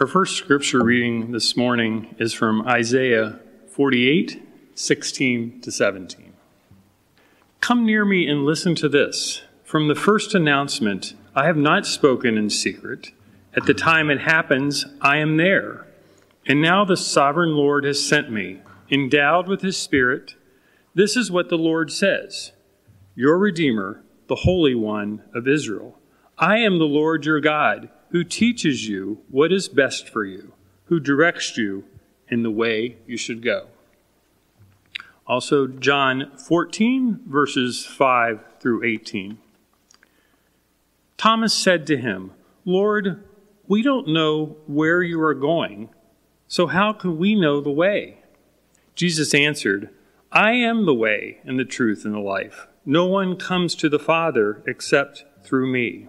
Our first scripture reading this morning is from Isaiah 48 16 to 17. Come near me and listen to this. From the first announcement, I have not spoken in secret. At the time it happens, I am there. And now the sovereign Lord has sent me, endowed with his Spirit. This is what the Lord says Your Redeemer, the Holy One of Israel. I am the Lord your God who teaches you what is best for you, who directs you in the way you should go. Also, John 14, verses 5 through 18. Thomas said to him, Lord, we don't know where you are going, so how can we know the way? Jesus answered, I am the way and the truth and the life. No one comes to the Father except through me.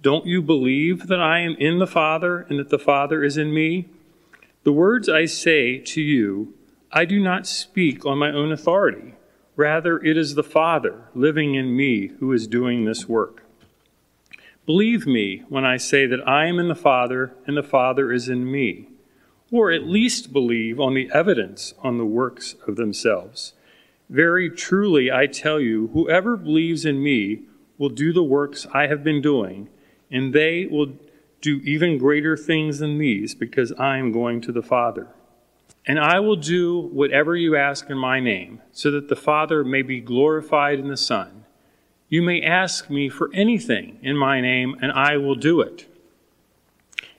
Don't you believe that I am in the Father and that the Father is in me? The words I say to you, I do not speak on my own authority. Rather, it is the Father living in me who is doing this work. Believe me when I say that I am in the Father and the Father is in me, or at least believe on the evidence on the works of themselves. Very truly, I tell you, whoever believes in me will do the works I have been doing and they will do even greater things than these because I am going to the Father. And I will do whatever you ask in my name, so that the Father may be glorified in the Son. You may ask me for anything in my name, and I will do it.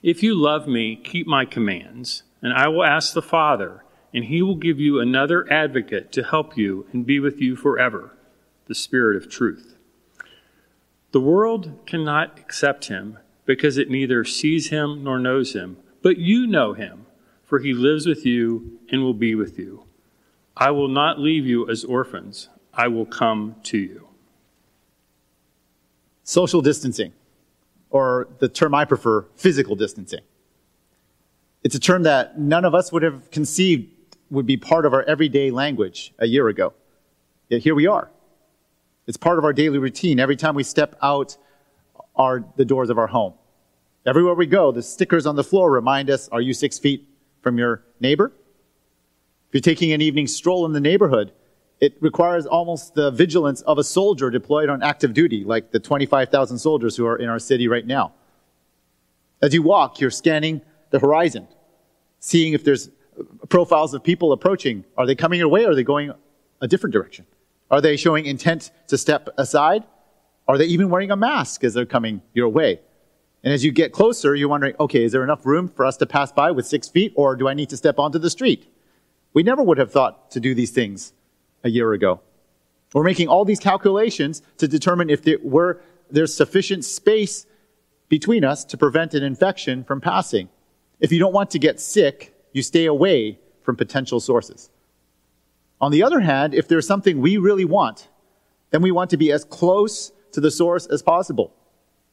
If you love me, keep my commands, and I will ask the Father, and he will give you another advocate to help you and be with you forever, the Spirit of truth. The world cannot accept him because it neither sees him nor knows him, but you know him, for he lives with you and will be with you. I will not leave you as orphans, I will come to you. Social distancing, or the term I prefer, physical distancing. It's a term that none of us would have conceived would be part of our everyday language a year ago. Yet here we are. It's part of our daily routine every time we step out our, the doors of our home. Everywhere we go, the stickers on the floor remind us, are you six feet from your neighbor? If you're taking an evening stroll in the neighborhood, it requires almost the vigilance of a soldier deployed on active duty, like the 25,000 soldiers who are in our city right now. As you walk, you're scanning the horizon, seeing if there's profiles of people approaching. Are they coming your way or are they going a different direction? Are they showing intent to step aside? Are they even wearing a mask as they're coming your way? And as you get closer, you're wondering, okay, is there enough room for us to pass by with six feet, or do I need to step onto the street? We never would have thought to do these things a year ago. We're making all these calculations to determine if there were, there's sufficient space between us to prevent an infection from passing. If you don't want to get sick, you stay away from potential sources. On the other hand, if there's something we really want, then we want to be as close to the source as possible.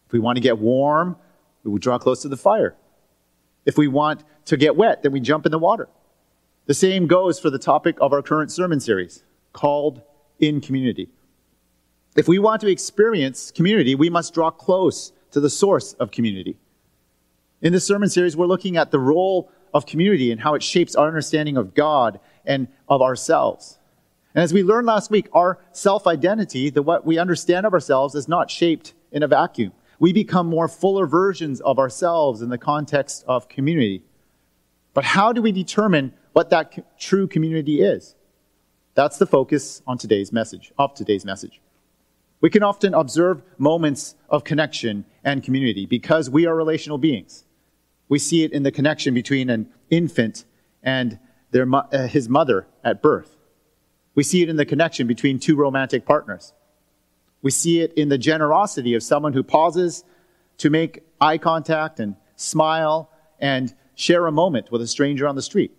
If we want to get warm, we would draw close to the fire. If we want to get wet, then we jump in the water. The same goes for the topic of our current sermon series, called In Community. If we want to experience community, we must draw close to the source of community. In this sermon series, we're looking at the role of community and how it shapes our understanding of God and of ourselves. And as we learned last week, our self identity, the what we understand of ourselves, is not shaped in a vacuum. We become more fuller versions of ourselves in the context of community. But how do we determine what that co- true community is? That's the focus on today's message, of today's message. We can often observe moments of connection and community because we are relational beings. We see it in the connection between an infant and their, uh, his mother at birth. We see it in the connection between two romantic partners. We see it in the generosity of someone who pauses to make eye contact and smile and share a moment with a stranger on the street.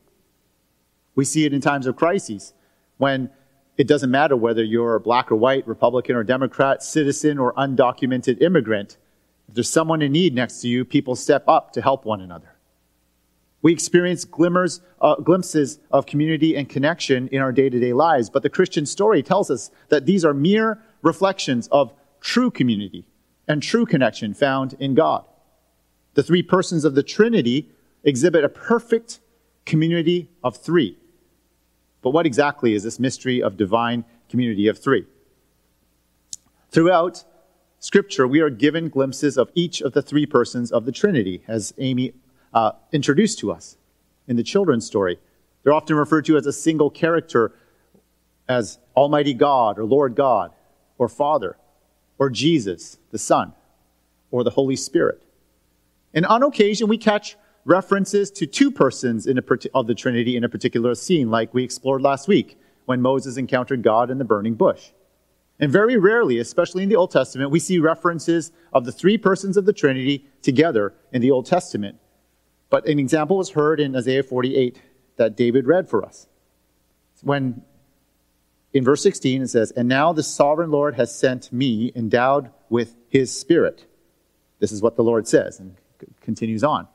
We see it in times of crises when it doesn't matter whether you're black or white, Republican or Democrat, citizen or undocumented immigrant. If there's someone in need next to you, people step up to help one another. We experience glimmers, uh, glimpses of community and connection in our day to day lives, but the Christian story tells us that these are mere reflections of true community and true connection found in God. The three persons of the Trinity exhibit a perfect community of three. But what exactly is this mystery of divine community of three? Throughout Scripture, we are given glimpses of each of the three persons of the Trinity, as Amy uh, introduced to us in the children's story. They're often referred to as a single character, as Almighty God, or Lord God, or Father, or Jesus, the Son, or the Holy Spirit. And on occasion, we catch references to two persons in a, of the Trinity in a particular scene, like we explored last week when Moses encountered God in the burning bush. And very rarely, especially in the Old Testament, we see references of the three persons of the Trinity together in the Old Testament. But an example was heard in Isaiah 48 that David read for us. When in verse 16 it says, And now the sovereign Lord has sent me endowed with his spirit. This is what the Lord says, and continues on.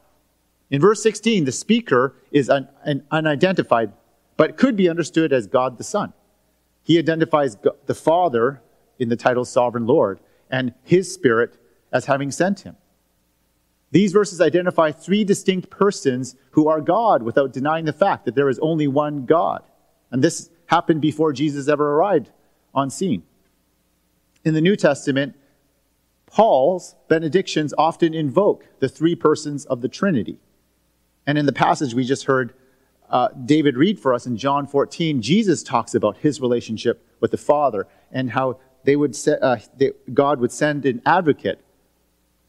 In verse 16, the speaker is un, un, unidentified, but could be understood as God the Son. He identifies the Father in the title Sovereign Lord and his Spirit as having sent him. These verses identify three distinct persons who are God without denying the fact that there is only one God. And this happened before Jesus ever arrived on scene. In the New Testament, Paul's benedictions often invoke the three persons of the Trinity. And in the passage we just heard uh, David read for us in John 14, Jesus talks about his relationship with the Father and how they would se- uh, they, God would send an advocate,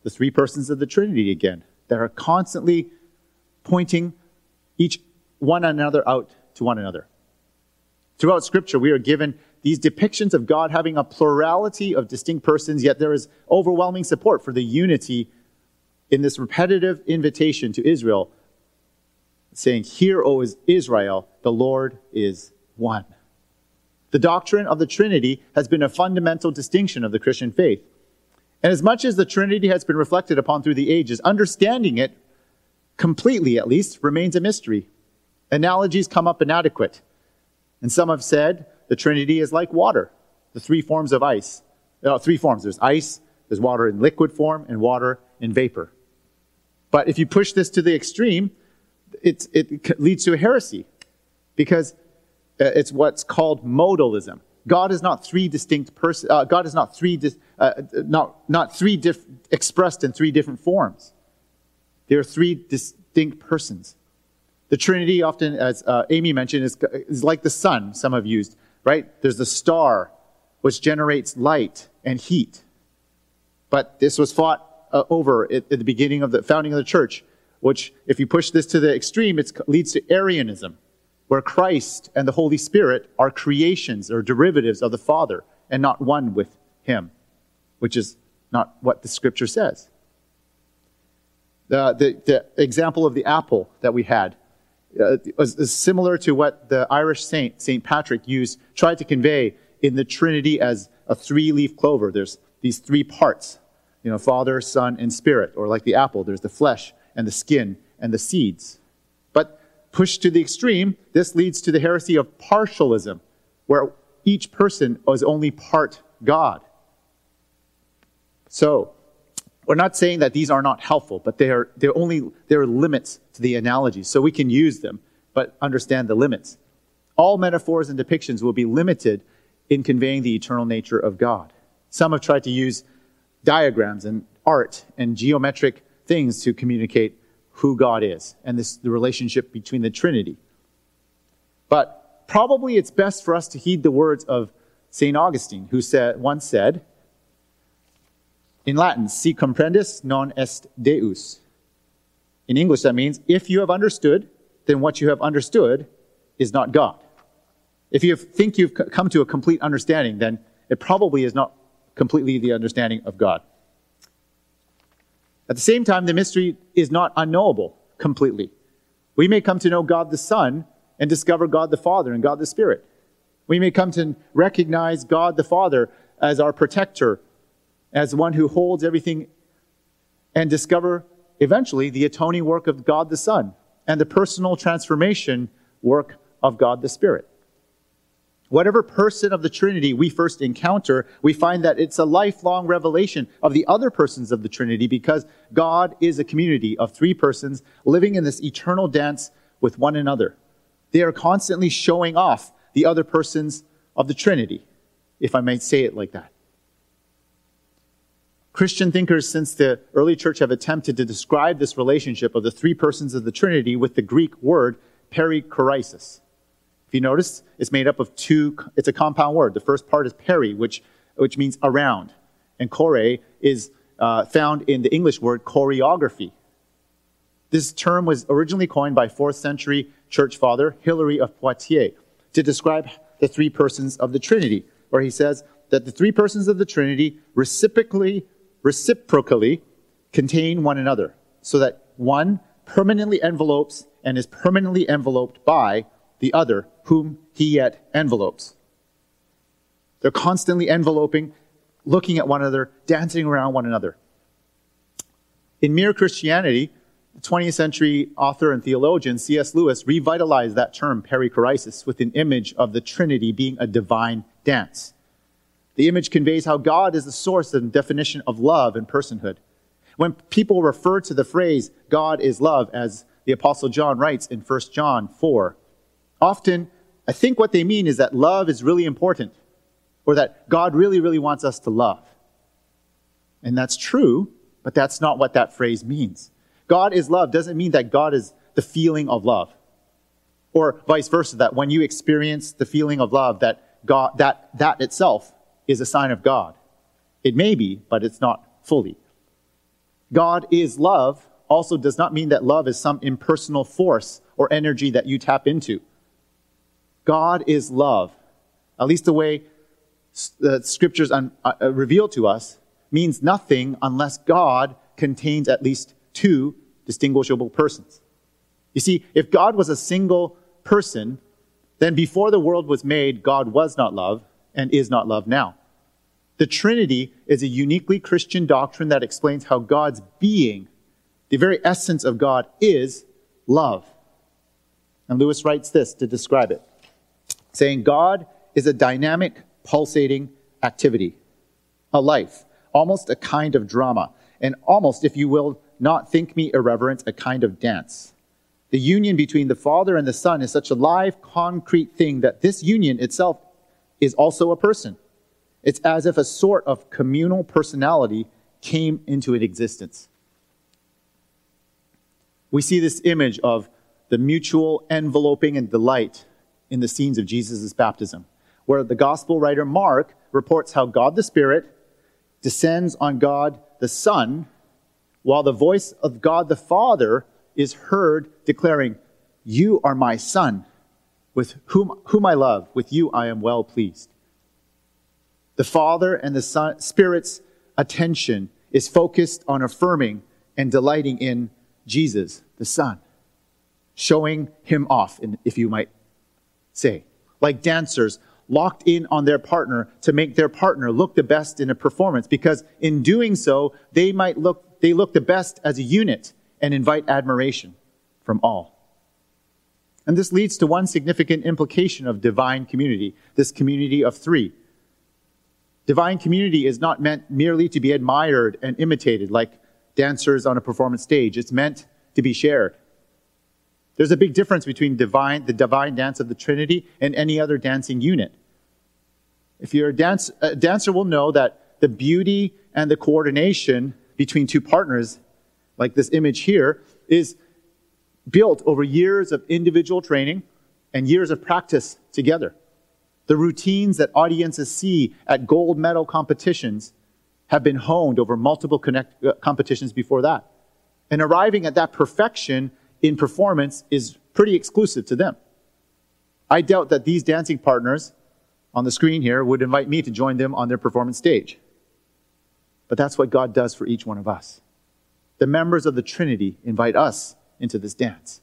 the three persons of the Trinity again, that are constantly pointing each one another out to one another. Throughout Scripture, we are given these depictions of God having a plurality of distinct persons, yet there is overwhelming support for the unity in this repetitive invitation to Israel saying, Hear, O Israel, the Lord is one. The doctrine of the Trinity has been a fundamental distinction of the Christian faith. And as much as the Trinity has been reflected upon through the ages, understanding it, completely at least, remains a mystery. Analogies come up inadequate. And some have said the Trinity is like water, the three forms of ice. Uh, three forms there's ice, there's water in liquid form, and water in vapor. But if you push this to the extreme, it, it leads to a heresy because uh, it's what's called modalism. God is not three distinct persons. Uh, God is not three, uh, not, not three diff- expressed in three different forms. There are three distinct persons. The Trinity, often, as uh, Amy mentioned, is, is like the sun, some have used, right? There's the star, which generates light and heat. But this was fought uh, over at, at the beginning of the founding of the church which, if you push this to the extreme, it leads to Arianism, where Christ and the Holy Spirit are creations or derivatives of the Father and not one with Him, which is not what the Scripture says. The, the, the example of the apple that we had uh, is, is similar to what the Irish saint, St. Patrick, used, tried to convey in the Trinity as a three leaf clover. There's these three parts, you know, Father, Son, and Spirit, or like the apple, there's the flesh and the skin and the seeds. Pushed to the extreme, this leads to the heresy of partialism, where each person is only part God. So, we're not saying that these are not helpful, but they are, they're only, there are limits to the analogies. So we can use them, but understand the limits. All metaphors and depictions will be limited in conveying the eternal nature of God. Some have tried to use diagrams and art and geometric things to communicate who God is and this, the relationship between the Trinity. But probably it's best for us to heed the words of St. Augustine, who said, once said, in Latin, si comprendis non est Deus. In English, that means if you have understood, then what you have understood is not God. If you think you've come to a complete understanding, then it probably is not completely the understanding of God. At the same time, the mystery is not unknowable completely. We may come to know God the Son and discover God the Father and God the Spirit. We may come to recognize God the Father as our protector, as one who holds everything, and discover eventually the atoning work of God the Son and the personal transformation work of God the Spirit. Whatever person of the Trinity we first encounter, we find that it's a lifelong revelation of the other persons of the Trinity because God is a community of three persons living in this eternal dance with one another. They are constantly showing off the other persons of the Trinity, if I might say it like that. Christian thinkers since the early church have attempted to describe this relationship of the three persons of the Trinity with the Greek word perichoresis. You notice, it's made up of two, it's a compound word. The first part is peri, which, which means around. And kore is uh, found in the English word choreography. This term was originally coined by 4th century church father Hilary of Poitiers to describe the three persons of the Trinity, where he says that the three persons of the Trinity reciprocally, reciprocally contain one another, so that one permanently envelopes and is permanently enveloped by the other, whom he yet envelopes. They're constantly enveloping, looking at one another, dancing around one another. In Mere Christianity, the 20th century author and theologian C.S. Lewis revitalized that term, perichoresis, with an image of the Trinity being a divine dance. The image conveys how God is the source and definition of love and personhood. When people refer to the phrase God is love, as the Apostle John writes in 1 John 4, often I think what they mean is that love is really important, or that God really, really wants us to love. And that's true, but that's not what that phrase means. God is love doesn't mean that God is the feeling of love. Or vice versa, that when you experience the feeling of love, that God, that, that itself is a sign of God. It may be, but it's not fully. God is love also does not mean that love is some impersonal force or energy that you tap into. God is love. At least the way the scriptures un, uh, reveal to us means nothing unless God contains at least two distinguishable persons. You see, if God was a single person, then before the world was made, God was not love and is not love now. The Trinity is a uniquely Christian doctrine that explains how God's being, the very essence of God, is love. And Lewis writes this to describe it, saying, God is a dynamic, pulsating activity, a life, almost a kind of drama, and almost, if you will, not think me irreverent, a kind of dance. The union between the Father and the Son is such a live, concrete thing that this union itself is also a person. It's as if a sort of communal personality came into existence. We see this image of the mutual enveloping and delight in the scenes of Jesus' baptism, where the gospel writer Mark reports how God the Spirit descends on God the Son while the voice of God the Father is heard declaring, You are my Son, with whom, whom I love, with you I am well pleased. The Father and the Son, Spirit's attention is focused on affirming and delighting in Jesus, the Son, showing him off, if you might say. Like dancers locked in on their partner to make their partner look the best in a performance because in doing so, they might look they look the best as a unit and invite admiration from all. And this leads to one significant implication of divine community, this community of three. Divine community is not meant merely to be admired and imitated like dancers on a performance stage. It's meant to be shared. There's a big difference between divine, the divine dance of the Trinity and any other dancing unit. If you're a, dance, a dancer will know that the beauty and the coordination between two partners, like this image here, is built over years of individual training and years of practice together. The routines that audiences see at gold medal competitions have been honed over multiple connect, uh, competitions before that. And arriving at that perfection in performance is pretty exclusive to them. I doubt that these dancing partners on the screen here would invite me to join them on their performance stage. But that's what God does for each one of us. The members of the Trinity invite us into this dance.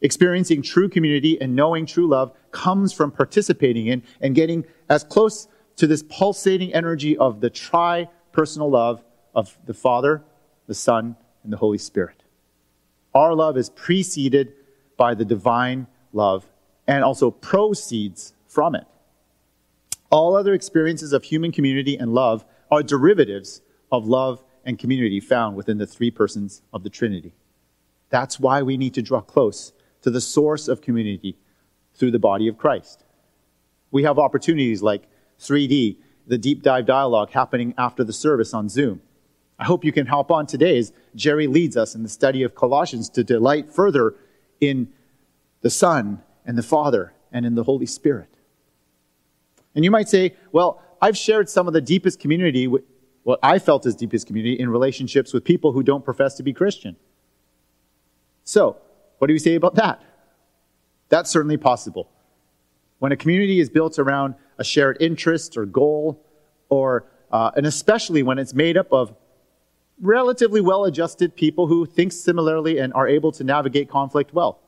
Experiencing true community and knowing true love comes from participating in and getting as close to this pulsating energy of the tri personal love of the Father, the Son, and the Holy Spirit. Our love is preceded by the divine love and also proceeds from it. All other experiences of human community and love are derivatives of love and community found within the three persons of the Trinity. That's why we need to draw close to the source of community through the body of Christ. We have opportunities like 3D, the deep dive dialogue happening after the service on Zoom. I hope you can help on today as Jerry leads us in the study of Colossians to delight further in the Son and the Father and in the Holy Spirit. And you might say, well, I've shared some of the deepest community, what I felt as deepest community, in relationships with people who don't profess to be Christian. So, what do we say about that? That's certainly possible. When a community is built around a shared interest or goal, or uh, and especially when it's made up of relatively well-adjusted people who think similarly and are able to navigate conflict well.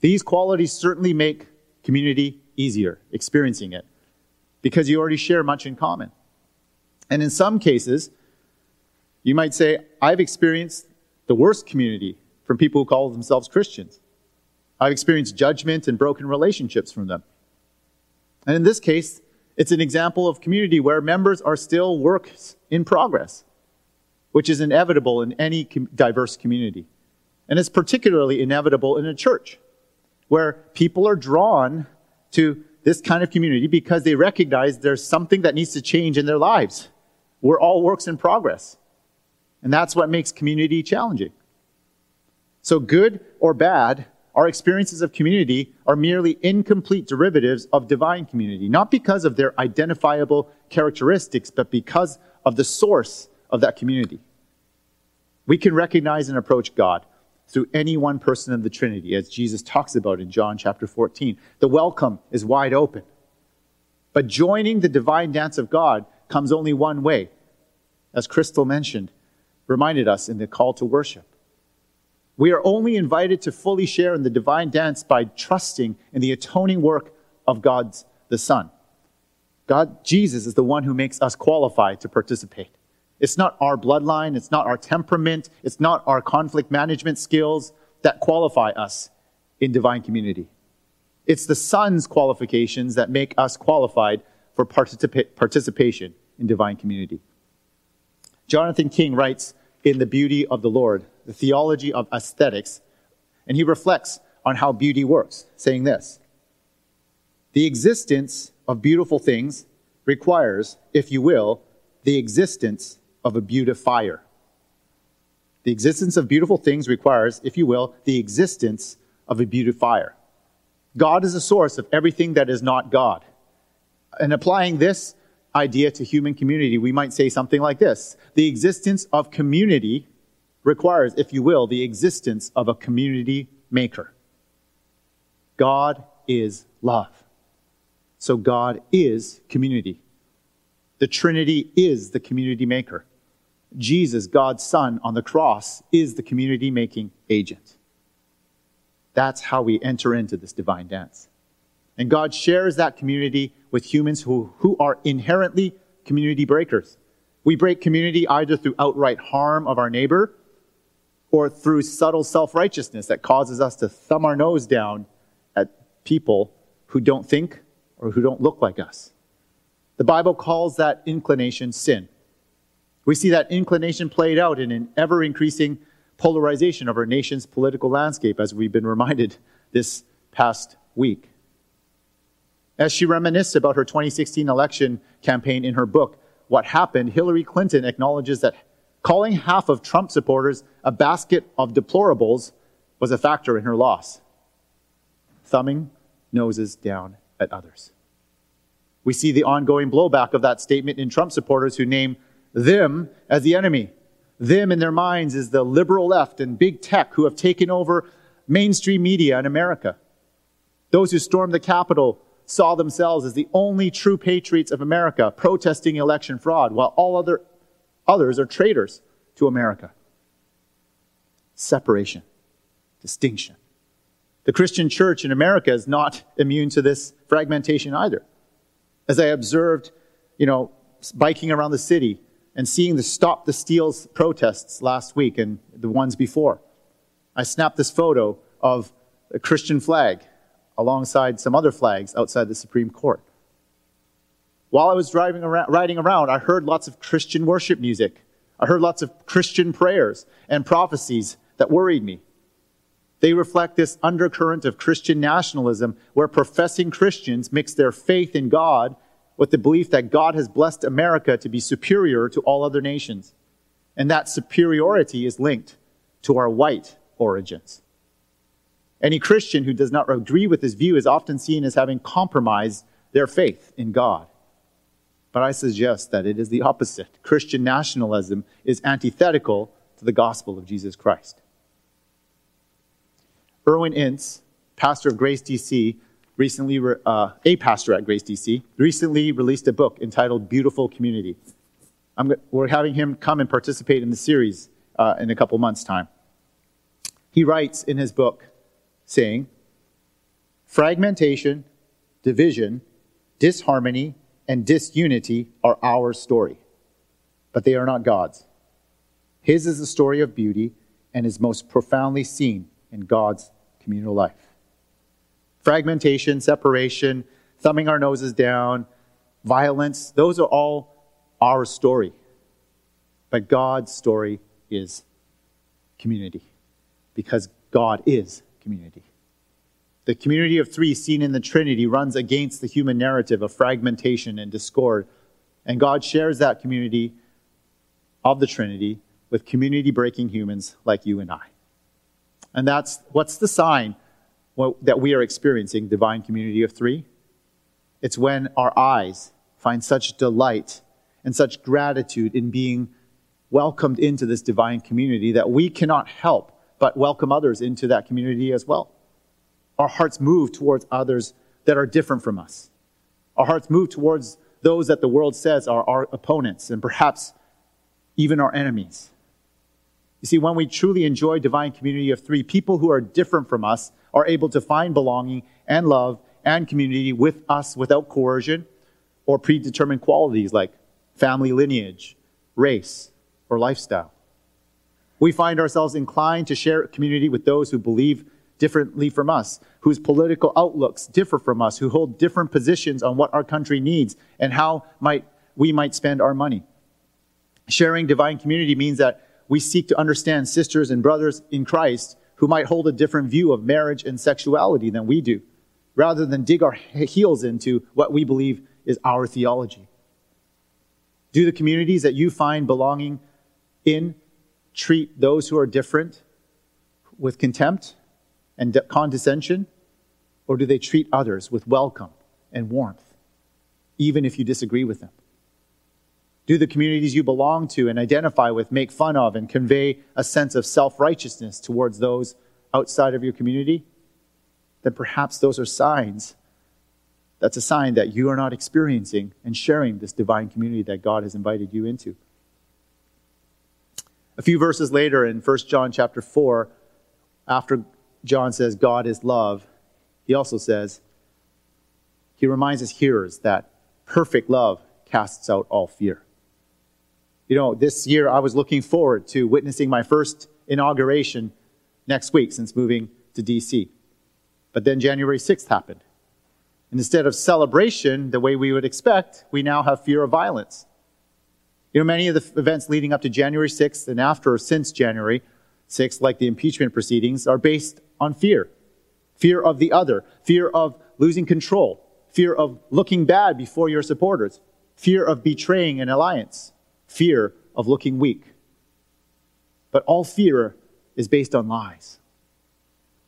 These qualities certainly make community easier, experiencing it, because you already share much in common. And in some cases, you might say, I've experienced the worst community from people who call themselves Christians. I've experienced judgment and broken relationships from them. And in this case, it's an example of community where members are still works in progress, which is inevitable in any diverse community. And it's particularly inevitable in a church where people are drawn to this kind of community because they recognize there's something that needs to change in their lives. We're all works in progress. And that's what makes community challenging. So, good or bad, our experiences of community are merely incomplete derivatives of divine community, not because of their identifiable characteristics, but because of the source of that community. We can recognize and approach God through any one person of the Trinity, as Jesus talks about in John chapter 14. The welcome is wide open. But joining the divine dance of God comes only one way, as Crystal mentioned, reminded us in the call to worship. We are only invited to fully share in the divine dance by trusting in the atoning work of God's the Son. God, Jesus is the one who makes us qualified to participate. It's not our bloodline. It's not our temperament. It's not our conflict management skills that qualify us in divine community. It's the Son's qualifications that make us qualified for participa- participation in divine community. Jonathan King writes in The Beauty of the Lord, the theology of aesthetics, and he reflects on how beauty works, saying this The existence of beautiful things requires, if you will, the existence of a beautifier. The existence of beautiful things requires, if you will, the existence of a beautifier. God is the source of everything that is not God. And applying this idea to human community, we might say something like this. The existence of community requires, if you will, the existence of a community maker. God is love. So God is community. The Trinity is the community maker. Jesus, God's Son, on the cross is the community making agent. That's how we enter into this divine dance. And God shares that community with humans who, who are inherently community breakers. We break community either through outright harm of our neighbor or through subtle self righteousness that causes us to thumb our nose down at people who don't think or who don't look like us. The Bible calls that inclination sin. We see that inclination played out in an ever increasing polarization of our nation's political landscape, as we've been reminded this past week. As she reminisced about her 2016 election campaign in her book, What Happened, Hillary Clinton acknowledges that calling half of Trump supporters a basket of deplorables was a factor in her loss. Thumbing noses down at others. We see the ongoing blowback of that statement in Trump supporters who name them as the enemy. Them in their minds is the liberal left and big tech who have taken over mainstream media in America. Those who stormed the Capitol saw themselves as the only true patriots of America protesting election fraud, while all other others are traitors to America. Separation, distinction. The Christian church in America is not immune to this fragmentation either. As I observed, you know, biking around the city and seeing the Stop the Steals protests last week and the ones before, I snapped this photo of a Christian flag alongside some other flags outside the Supreme Court. While I was driving around, riding around, I heard lots of Christian worship music. I heard lots of Christian prayers and prophecies that worried me. They reflect this undercurrent of Christian nationalism where professing Christians mix their faith in God with the belief that God has blessed America to be superior to all other nations. And that superiority is linked to our white origins. Any Christian who does not agree with this view is often seen as having compromised their faith in God. But I suggest that it is the opposite. Christian nationalism is antithetical to the gospel of Jesus Christ. Irwyn Ince, pastor of Grace DC, recently, uh, a pastor at Grace DC, recently released a book entitled Beautiful Community. I'm, we're having him come and participate in the series uh, in a couple months' time. He writes in his book, saying, Fragmentation, division, disharmony, and disunity are our story, but they are not God's. His is the story of beauty and is most profoundly seen in God's communal life. Fragmentation, separation, thumbing our noses down, violence, those are all our story. But God's story is community because God is community. The community of three seen in the Trinity runs against the human narrative of fragmentation and discord. And God shares that community of the Trinity with community breaking humans like you and I. And that's what's the sign that we are experiencing divine community of three? It's when our eyes find such delight and such gratitude in being welcomed into this divine community that we cannot help but welcome others into that community as well. Our hearts move towards others that are different from us. Our hearts move towards those that the world says are our opponents and perhaps even our enemies. You see, when we truly enjoy divine community of three, people who are different from us are able to find belonging and love and community with us without coercion or predetermined qualities like family lineage, race, or lifestyle. We find ourselves inclined to share community with those who believe differently from us, whose political outlooks differ from us, who hold different positions on what our country needs and how might, we might spend our money. Sharing divine community means that we seek to understand sisters and brothers in Christ who might hold a different view of marriage and sexuality than we do, rather than dig our heels into what we believe is our theology. Do the communities that you find belonging in treat those who are different with contempt and condescension? Or do they treat others with welcome and warmth, even if you disagree with them? Do the communities you belong to and identify with make fun of and convey a sense of self righteousness towards those outside of your community? Then perhaps those are signs. That's a sign that you are not experiencing and sharing this divine community that God has invited you into. A few verses later in 1 John chapter 4, after John says God is love, he also says, he reminds his hearers that perfect love casts out all fear. You know, this year I was looking forward to witnessing my first inauguration next week since moving to DC. But then January 6th happened. And instead of celebration, the way we would expect, we now have fear of violence. You know, many of the events leading up to January 6th and after or since January 6th, like the impeachment proceedings, are based on fear. Fear of the other, fear of losing control, fear of looking bad before your supporters, fear of betraying an alliance, fear of looking weak. But all fear is based on lies.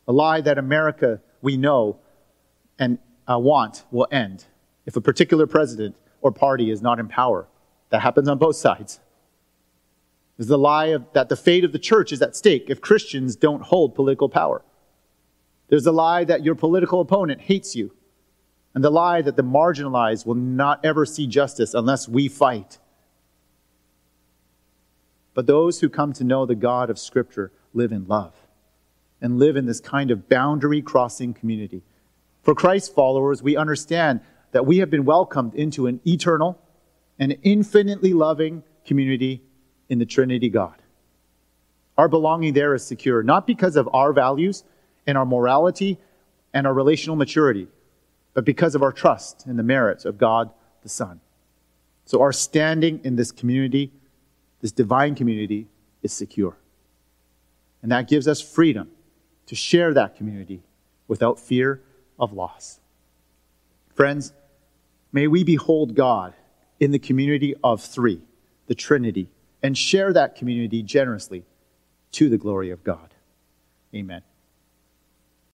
A lie that America, we know and uh, want, will end if a particular president or party is not in power. That happens on both sides. There's the lie of, that the fate of the church is at stake if Christians don't hold political power. There's the lie that your political opponent hates you. And the lie that the marginalized will not ever see justice unless we fight. But those who come to know the God of Scripture live in love. and live in this kind of boundary crossing community. For Christ followers, we understand that we have been welcomed into an eternal and infinitely loving community in the Trinity God. Our belonging there is secure, not because of our values and our morality and our relational maturity, but because of our trust in the merits of God the Son. So our standing in this community, this divine community, is secure. And that gives us freedom to share that community without fear of loss. Friends, may we behold God in the community of three, the Trinity, and share that community generously to the glory of God. Amen.